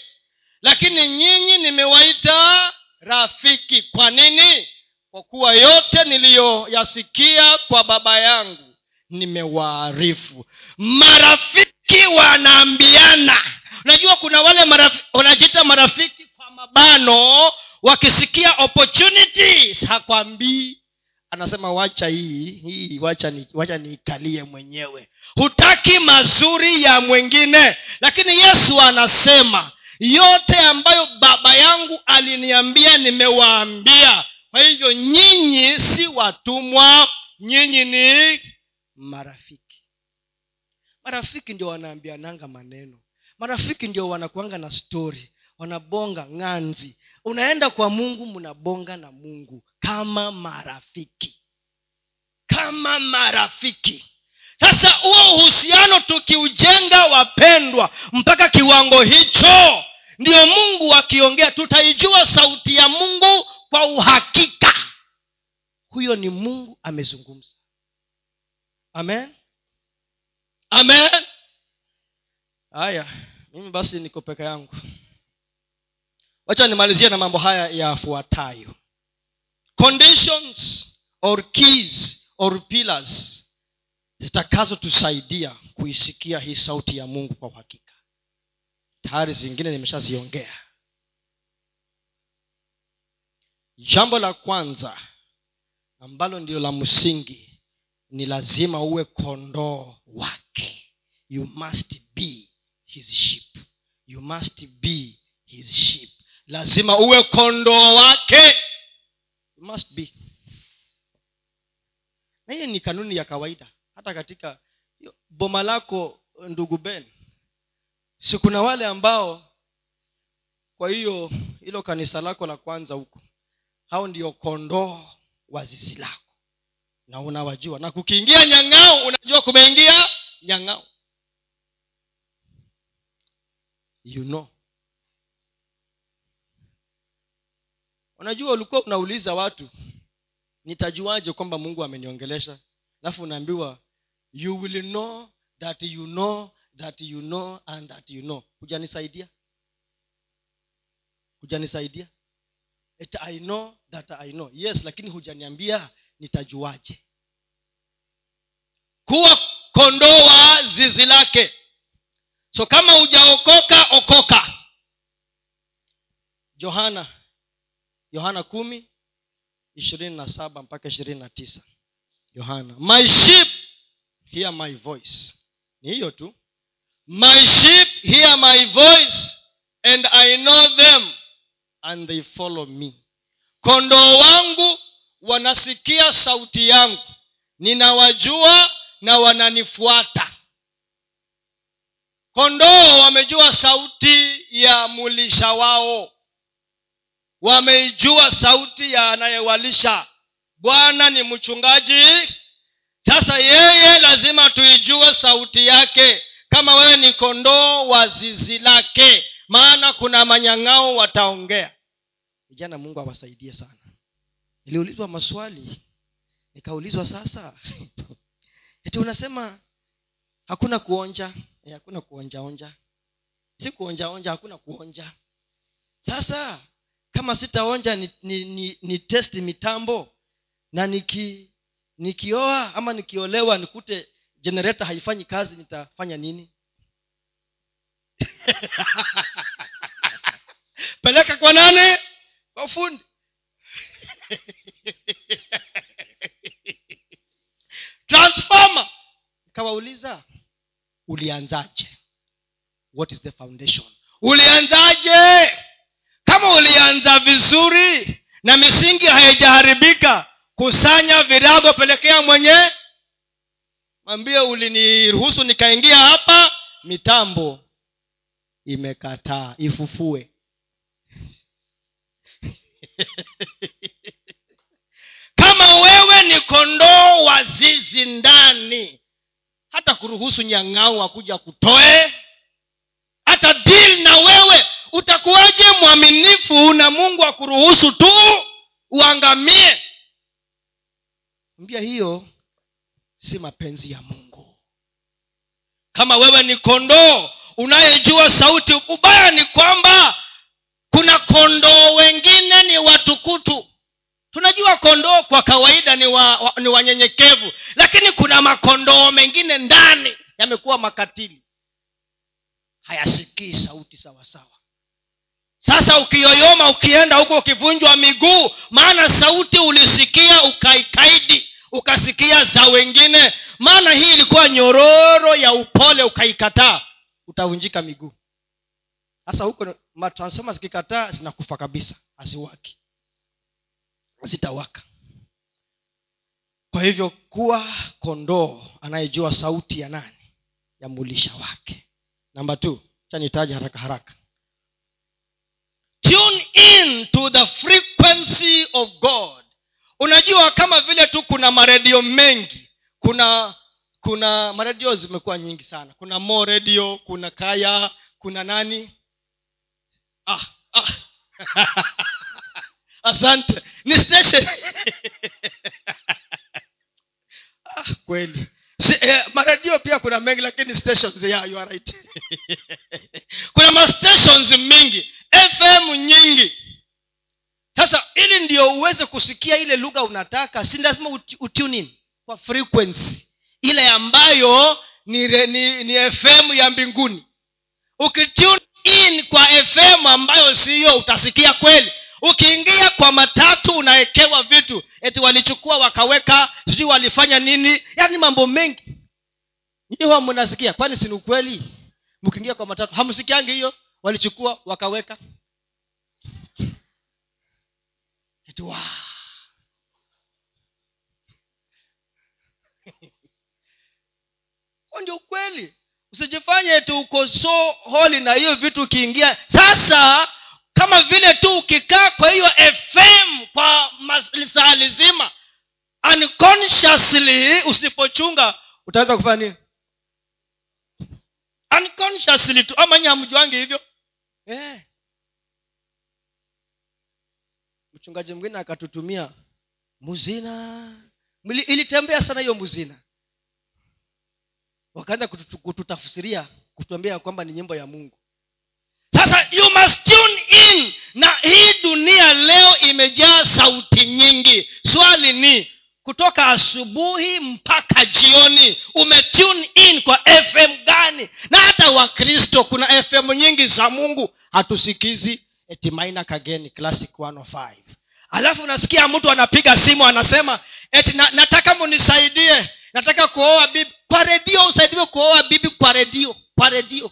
Lakini nyinyi nimewaita rafiki. Kwa nini? Kwa kuwa yote niliyoyasikia kwa baba yangu nimewaarifu. Marafiki wanaambiana. Unajua kuna wale marafiki wanajiita marafiki kwa mabano wakisikia opportunities hakwambii anasema wacha hii hii wacha ni, wacha niikalie mwenyewe. Hutaki mazuri ya mwingine. Lakini yesu anasema yote ambayo baba yangu aliniambia nimewaambia. Kwa hivyo nyinyi si watumwa nyinyi ni marafiki. Marafiki ndio wanaambiananga maneno. Marafiki ndio wanakuanga na stori wanabonga ng'anzi. Unaenda kwa mungu mnabonga na mungu. Kama marafiki. Kama marafiki. Sasa huo uhusiano tukiujenga wapendwa mpaka kiwango hicho ndiyo mungu akiongea. Tutaijua sauti ya mungu kwa uhakika. Huyo ni mungu amezungumza. Amen? Amen? Haya mimi basi niko peke yangu wacha nimalizie na mambo haya yafuatayo. Conditions or keys or pillars zitakazotusaidia kuisikia hii sauti ya mungu kwa uhakika. Tayari zingine nimeshaziongea. Jambo la kwanza ambalo ndilo la msingi ni lazima uwe kondoo wake. You must be his sheep. You must be his sheep lazima uwe kondoo wake. You must be. Na hiyo ni kanuni ya kawaida. Hata katika boma lako ndugu ben si kuna wale ambao kwa hiyo hilo kanisa lako la kwanza huko hao ndio kondoo wa zizi lako. Na unawajua. Na kukiingia nyang'ao unajua kumeingia nyang'ao. You know unajua ulikuwa unauliza watu nitajuaje kwamba mungu ameniongelesha? Alafu unaambiwa you will know that you know that you know and that you know. Hujanisaidia? Hujanisaidia? It i know that i know. Yes lakini hujaniambia nitajuaje? Kuwa kondoo zizi lake. So kama hujaokoka okoka. Johana yohana kumi ishirini na saba mpaka ishirini na tisa. Yohana my sheep hear my voice. Ni hiyo tu. My sheep hear my voice and i know them and they follow me. Kondoo wangu wanasikia sauti yangu. Ninawajua na wananifuata. Kondoo wamejua sauti ya mulisha wao wameijua sauti ya anayewalisha. Bwana ni mchungaji. Sasa yeye lazima tuijue sauti yake. Kama wewe ni kondoo wa zizi lake maana kuna manyang'ao wataongea. Vijana mungu awasaidie sana. Niliulizwa maswali nikaulizwa sasa eti unasema hakuna kuonja? E, hakuna kuonjaonja. Si kuonjaonja hakuna kuonja. Sasa kama sitaonja ni, ni, ni, ni testi mitambo na niki nikioa ama nikiolewa nikute jenereta haifanyi kazi nitafanya nini? Peleka kwa nane kwa fundi. Transformer. Nikawauliza ulianzaje? What is the foundation? Ulianzaje kama ulianza vizuri na misingi haijaharibika kusanya virago pelekea mwenye mwambie uliniruhusu nikaingia hapa mitambo imekataa ifufue. Kama wewe ni kondoo wa zizi ndani hata kuruhusu nyang'au akuja kutoe hata dil na wewe utakuwaje mwaminifu na mungu akuruhusu tu uangamie? Mbia hiyo si mapenzi ya mungu. Kama wewe ni kondoo unayejua sauti ubaya ni kwamba kuna kondoo wengine ni watukutu. Tunajua kondoo kwa kawaida ni wa, wa, ni wanyenyekevu lakini kuna makondoo mengine ndani yamekuwa makatili. Hayasikii sauti sawasawa sasa ukiyoyoma ukienda huko ukivunjwa miguu maana sauti ulisikia ukaikaidi ukasikia za wengine. Maana hii ilikuwa nyororo ya upole ukaikataa utavunjika miguu. Sasa huko matransoma zikikataa zinakufa kabisa haziwaki zitawaka kwa hivyo kuwa kondoo anayejua sauti ya nani? Ya mulisha wake. Namba t chanitaja haraka haraka tune in to the frequency of god. Unajua kama vile tu kuna maredio mengi kuna kuna maredio zimekuwa nyingi sana. Kuna mo redio kuna kaya kuna nani? Ah, ah. asante. Ni station. Ah, kweli. Si, eh, maradio pia kuna mengi lakini stations yeah, you are right. Kuna mastations mingi fm nyingi. Sasa ili ndio uweze kusikia ile lugha unataka si lazima utune kwa frequency. Ile ambayo ni, ni, ni fm ya mbinguni. Ukitune in kwa fm ambayo siyo utasikia kweli. Ukiingia kwa matatu unawekewa vitu eti walichukua wakaweka sijui walifanya nini. Yaani mambo mengi. Nyinyi huwa mnasikia? Kwani sini ukweli? Mkiingia kwa matatu hamsikiangi hiyo walichukua wakaweka. Eti ndio ukweli. Usijifanye eti uko so holi na hiyo vitu ukiingia. Sasa kama vile tu ukikaa kwa hiyo fm kwa saa lizima unconsciously usipochunga utaweza kufanya nini? Unconsciously tu. Ama nyi hamjuangi hivyo yeah. mchungaji mwingine akatutumia muzina. Ilitembea sana hiyo muzina. Wakaanza kututafsiria kutuambia kwamba ni nyimbo ya mungu. Sasa you must tune in na hii dunia leo imejaa sauti nyingi. Swali ni kutoka asubuhi mpaka jioni umetune in kwa fm gani? Na hata wakristo kuna fm nyingi za mungu. Hatusikizi. Etimaina kageni classic 105 alafu unasikia mtu anapiga simu anasema eti na, nataka munisaidie. Nataka kuoa bibi. Kwa redio usaidiwe kuoa bibi kwa redio kwa redio.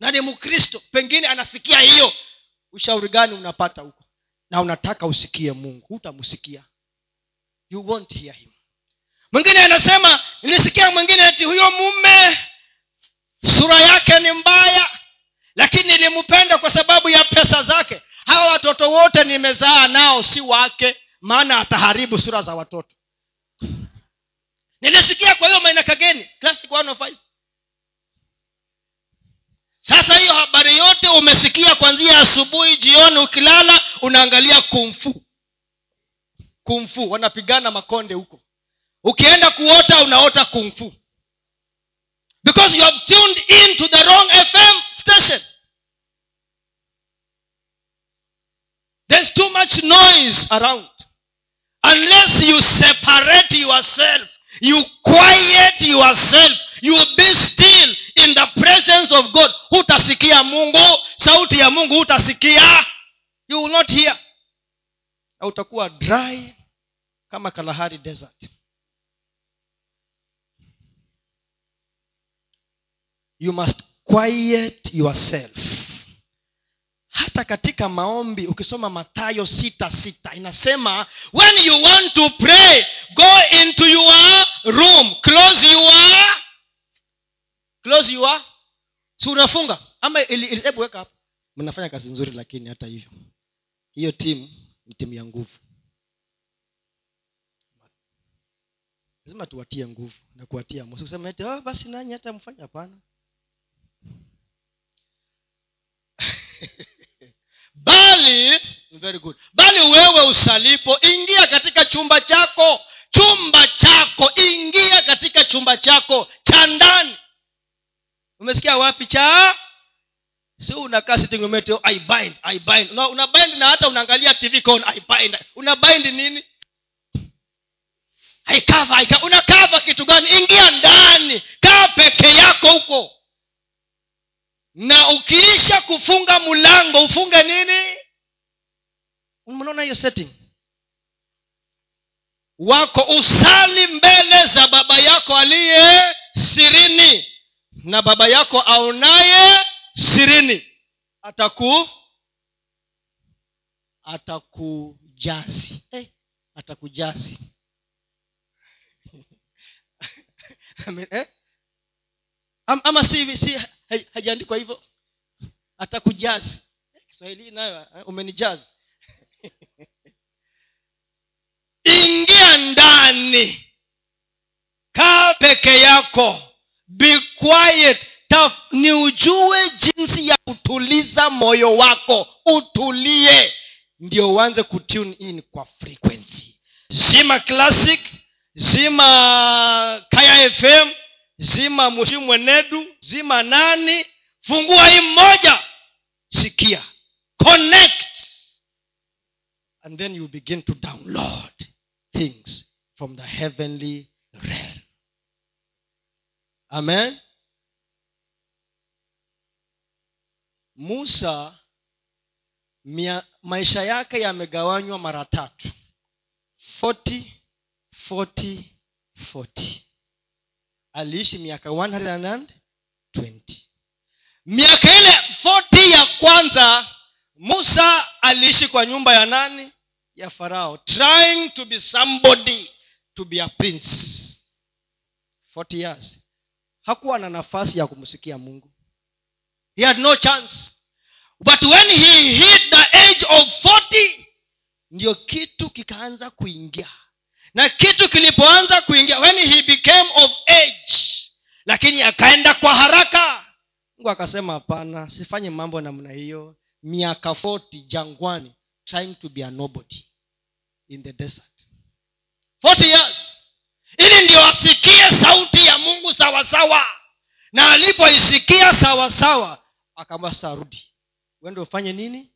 Na ni mkristo. Pengine anasikia hiyo. Ushauri gani unapata huko? Na unataka usikie mungu hutamsikia you won't hear him. Mwingine anasema nilisikia mwingine ati huyo mume sura yake ni mbaya lakini nilimpenda kwa sababu ya pesa zake. Hawa watoto wote nimezaa nao si wake maana ataharibu sura za watoto. Nilisikia kwa hiyo mainakageni 105 sasa hiyo habari yote umesikia kwanzia asubuhi jioni ukilala unaangalia kumfu kumfu wanapigana makonde huko. Ukienda kuota unaota kumfu because you have tuned in to the wrong fm station. There's too much noise around. Unless you separate yourself you quiet yourself you be still in the presence of god hutasikia mungu sauti ya mungu hutasikia. You will not hear na utakuwa dry kama kalahari desert. You must quiet yourself. Hata katika maombi ukisoma matayo sita sita inasema when you want to pray go into your room. Close your close your? Si unafunga? Ama hebu weka hapo mnafanya kazi nzuri lakini hata hivyo. Hiyo timu ya nguvu. Lazima tuwatie nguvu na kuwatia moyo. Kusema oh, basi nanyi hata mfanya hapana. Bali very good. Bali wewe usalipo ingia katika chumba chako. Chumba chako ingia katika chumba chako cha ndani. Umesikia wapi cha si unakaa sitting room oh, i bind i bind. Una, una bind na hata unaangalia tv con i bind. Una bind nini? Haikava unakava kitu gani? Ingia ndani. Kaa peke yako huko. Na ukiisha kufunga mlango ufunge nini? Unaona hiyo setting? Wako usali mbele za baba yako aliye sirini. Na baba yako aonaye ataku atakujazi hey, eh, atakujazi eh? ama si, hajaandikwa hivyo. Atakujazi kiswahili nayo eh, umenijazi ingia ndani. Kaa peke yako. Be quiet Taf, ni ujue jinsi ya kutuliza moyo wako utulie. Ndio uanze kutune in kwa frequency. Zima classic zima kaya fm zima mushi mwenedu zima nani. Fungua hii mmoja sikia. Connect. And then you begin to download things from the heavenly realm. Amen musa mia, maisha yake yamegawanywa mara tatu. 40 40 40 aliishi miaka 120 miaka ile 40 ya kwanza musa aliishi kwa nyumba ya nani? Ya farao trying to be somebody to be a prince. 40 years. Hakuwa na nafasi ya kumsikia mungu he had no chance. But when he hit the age of 40 ndio kitu kikaanza kuingia. Na kitu kilipoanza kuingia when he became of age lakini akaenda kwa haraka. Mungu akasema hapana sifanye mambo namna hiyo. Miaka 40 jangwani trying to be a nobody in the desert. 40 years. Ili ndio asikie sauti ya mungu sawasawa. Na alipoisikia sawasawa akamwasa rudi uende ufanye nini?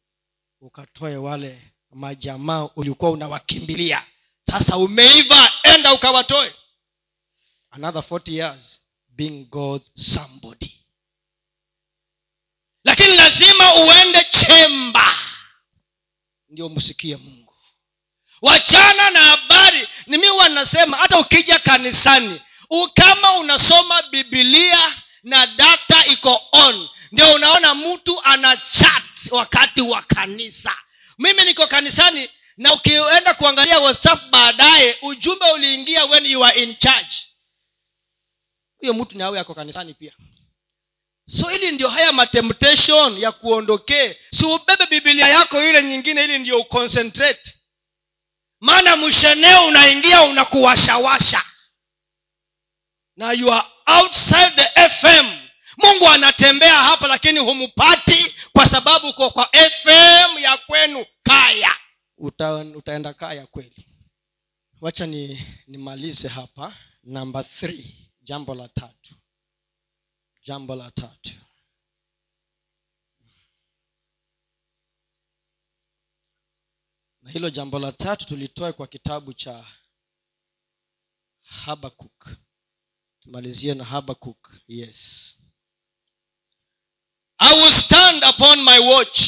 Ukatoe wale majamaa ulikuwa unawakimbilia. Sasa umeiva enda ukawatoe. Another 40 years being god's somebody. Lakini lazima uende chemba. Ndio msikie mungu. Wachana na habari. Ni mi wanasema hata ukija kanisani kama unasoma bibilia na data iko on ndio unaona mtu ana chat wakati wa kanisa. Mimi niko kanisani na ukienda kuangalia whatsapp baadaye ujumbe uliingia when you are in charge. Huyo mtu nawe ako kanisani pia. So ili ndio haya matemptation ya kuondokee si ubebe bibilia yako ile nyingine ili ndio uconcentrate. Maana msheneo unaingia unakuwashawasha. Na you are outside the fm mungu anatembea hapa lakini humpati kwa sababu uko kwa fm ya kwenu kaya. Uta, utaenda kaya kweli? Wacha ni nimalize hapa. Namba th jambo la tatu. Jambo la tatu. Na hilo jambo la tatu tulitoe kwa kitabu cha habakuk tumalizie na habakuk yes i will stand upon my watch.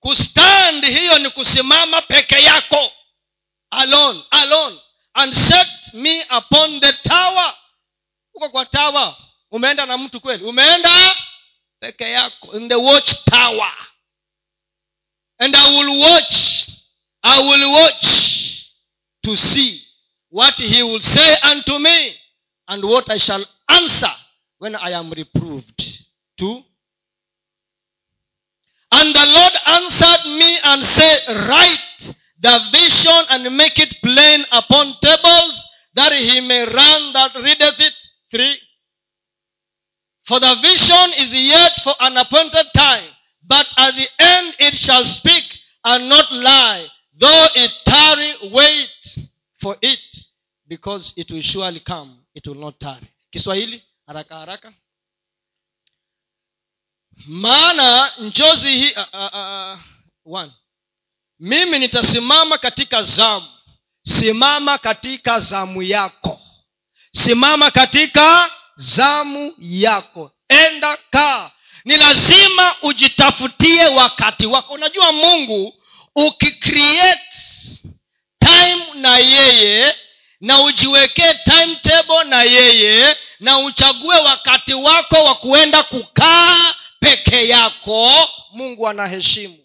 Kustand hiyo ni kusimama peke yako. Alone alone. And set me upon the tower. Uko kwa tower. Umeenda na mtu kweli? Umeenda peke yako. In the watch tower. And i will watch. I will watch to see what he will say unto me and what i shall answer when i am reproved to and the lord answered me and said write the vision and make it plain upon tables that he may run that readeth it three. For the vision is yet for an appointed time but at the end it shall speak and not lie though it tarry wait for it because it will surely come. It will not tarry. Kiswahili haraka haraka maana njozi hii uh, uh, uh, mimi nitasimama katika zamu. Simama katika zamu yako. Simama katika zamu yako. Enda kaa ni lazima ujitafutie wakati wako. Unajua mungu ukicreate time na yeye na ujiwekee timetable na yeye na uchague wakati wako wa kuenda kukaa peke yako mungu anaheshimu.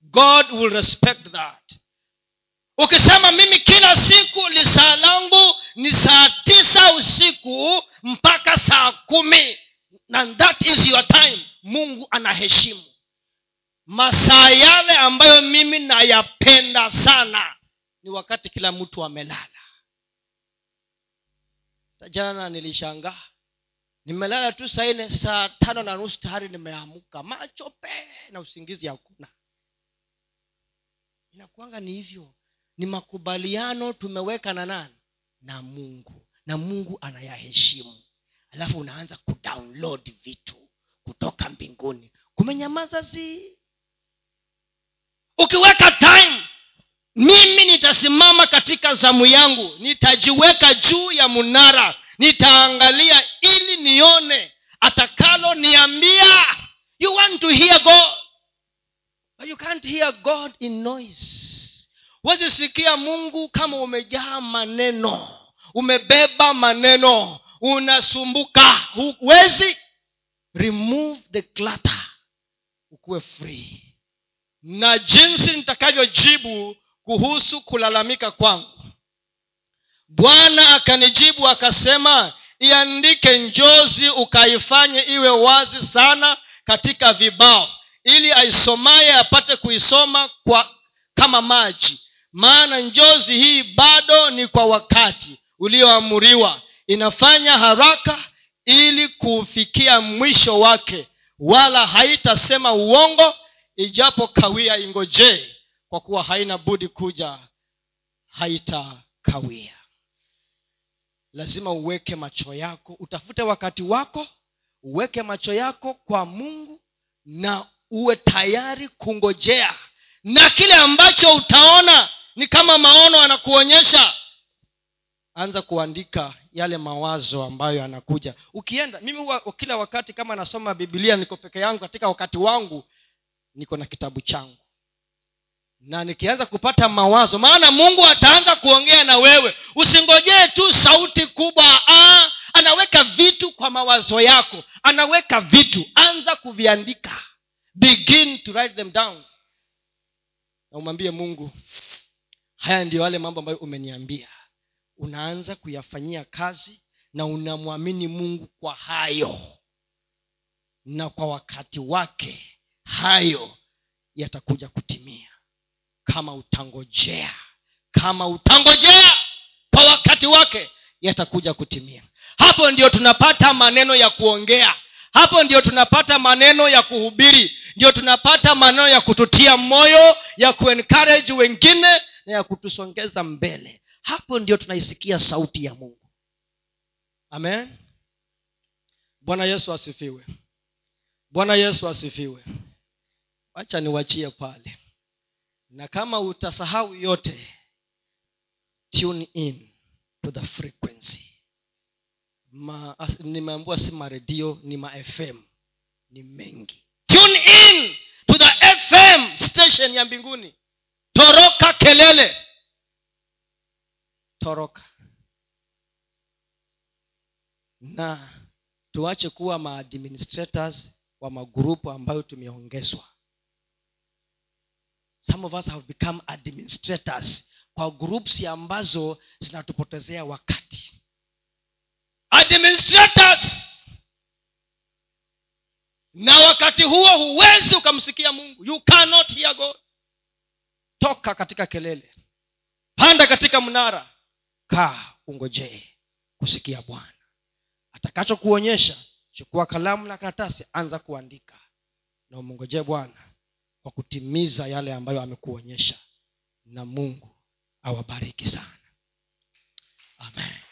God will respect that. Ukisema mimi kila siku lisaa langu ni saa tisa usiku mpaka saa kumi and that is your time mungu anaheshimu. Masaa yale ambayo mimi nayapenda sana ni wakati kila mtu amelala. Jana nilishangaa nimelala tu saa saa tano na nusu tayari nimeamka. Macho pee na usingizi hakuna. Inakuanga ni hivyo. Ni makubaliano tumeweka na nani? Na mungu. Na mungu anayaheshimu. Alafu unaanza kudownload vitu kutoka mbinguni. Kumenyamaza zi. Ukiweka time mimi nitasimama katika zamu yangu. Nitajiweka juu ya munara nitaangalia ili nione atakalo niambia you want to hear god? But you can't hear god in noise. Wezisikia mungu kama umejaa maneno. Umebeba maneno. Unasumbuka. Huwezi remove the clutter. Ukuwe free. Na jinsi nitakavyojibu kuhusu kulalamika kwangu bwana akanijibu akasema iandike njozi ukaifanye iwe wazi sana katika vibao ili aisomaye apate kuisoma kwa kama maji. Maana njozi hii bado ni kwa wakati ulioamuriwa. Inafanya haraka ili kufikia mwisho wake wala haitasema uongo ijapo kawia ingojee kwa kuwa haina budi kuja haitakawia lazima uweke macho yako utafute wakati wako uweke macho yako kwa mungu na uwe tayari kungojea. Na kile ambacho utaona ni kama maono anakuonyesha anza kuandika yale mawazo ambayo yanakuja. Ukienda mimi huwa kila wakati kama nasoma bibilia niko peke yangu katika wakati wangu niko na kitabu changu na nikianza kupata mawazo maana mungu ataanza kuongea na wewe. Usingojee tu sauti kubwa Aa, anaweka vitu kwa mawazo yako anaweka vitu anza kuviandika. Begin to write them down. Na umwambie mungu haya ndio yale mambo ambayo umeniambia. Unaanza kuyafanyia kazi na unamwamini mungu kwa hayo. Na kwa wakati wake hayo yatakuja kutimia kama utangojea. Kama utangojea kwa wakati wake yatakuja kutimia. Hapo ndio tunapata maneno ya kuongea. Hapo ndio tunapata maneno ya kuhubiri. Ndio tunapata maneno ya kututia moyo ya kuencourage wengine na ya kutusongeza mbele. Hapo ndio tunaisikia sauti ya mungu. Amen. Bwana yesu asifiwe. Bwana yesu asifiwe. Wacha niwachie pale na kama utasahau yote tune in to the frequency. Ma, nimeambua si maredio ni mafm ni mengi. Tune in to the fm station ya mbinguni. Toroka kelele. Toroka. Na tuache kuwa maadministrators wa magrupu ambayo tumeongezwa some of us have become administrators kwa groups ambazo zinatupotezea wakati. Administrators! Na wakati huo huwezi ukamsikia mungu. You cannot hear god. Toka katika kelele. Panda katika mnara. Kaa ungojee kusikia bwana. Atakachokuonyesha chukua kalamu na karatasi anza kuandika. Na umngojee bwana kwa kutimiza yale ambayo amekuonyesha. Na mungu awabariki sana. Amen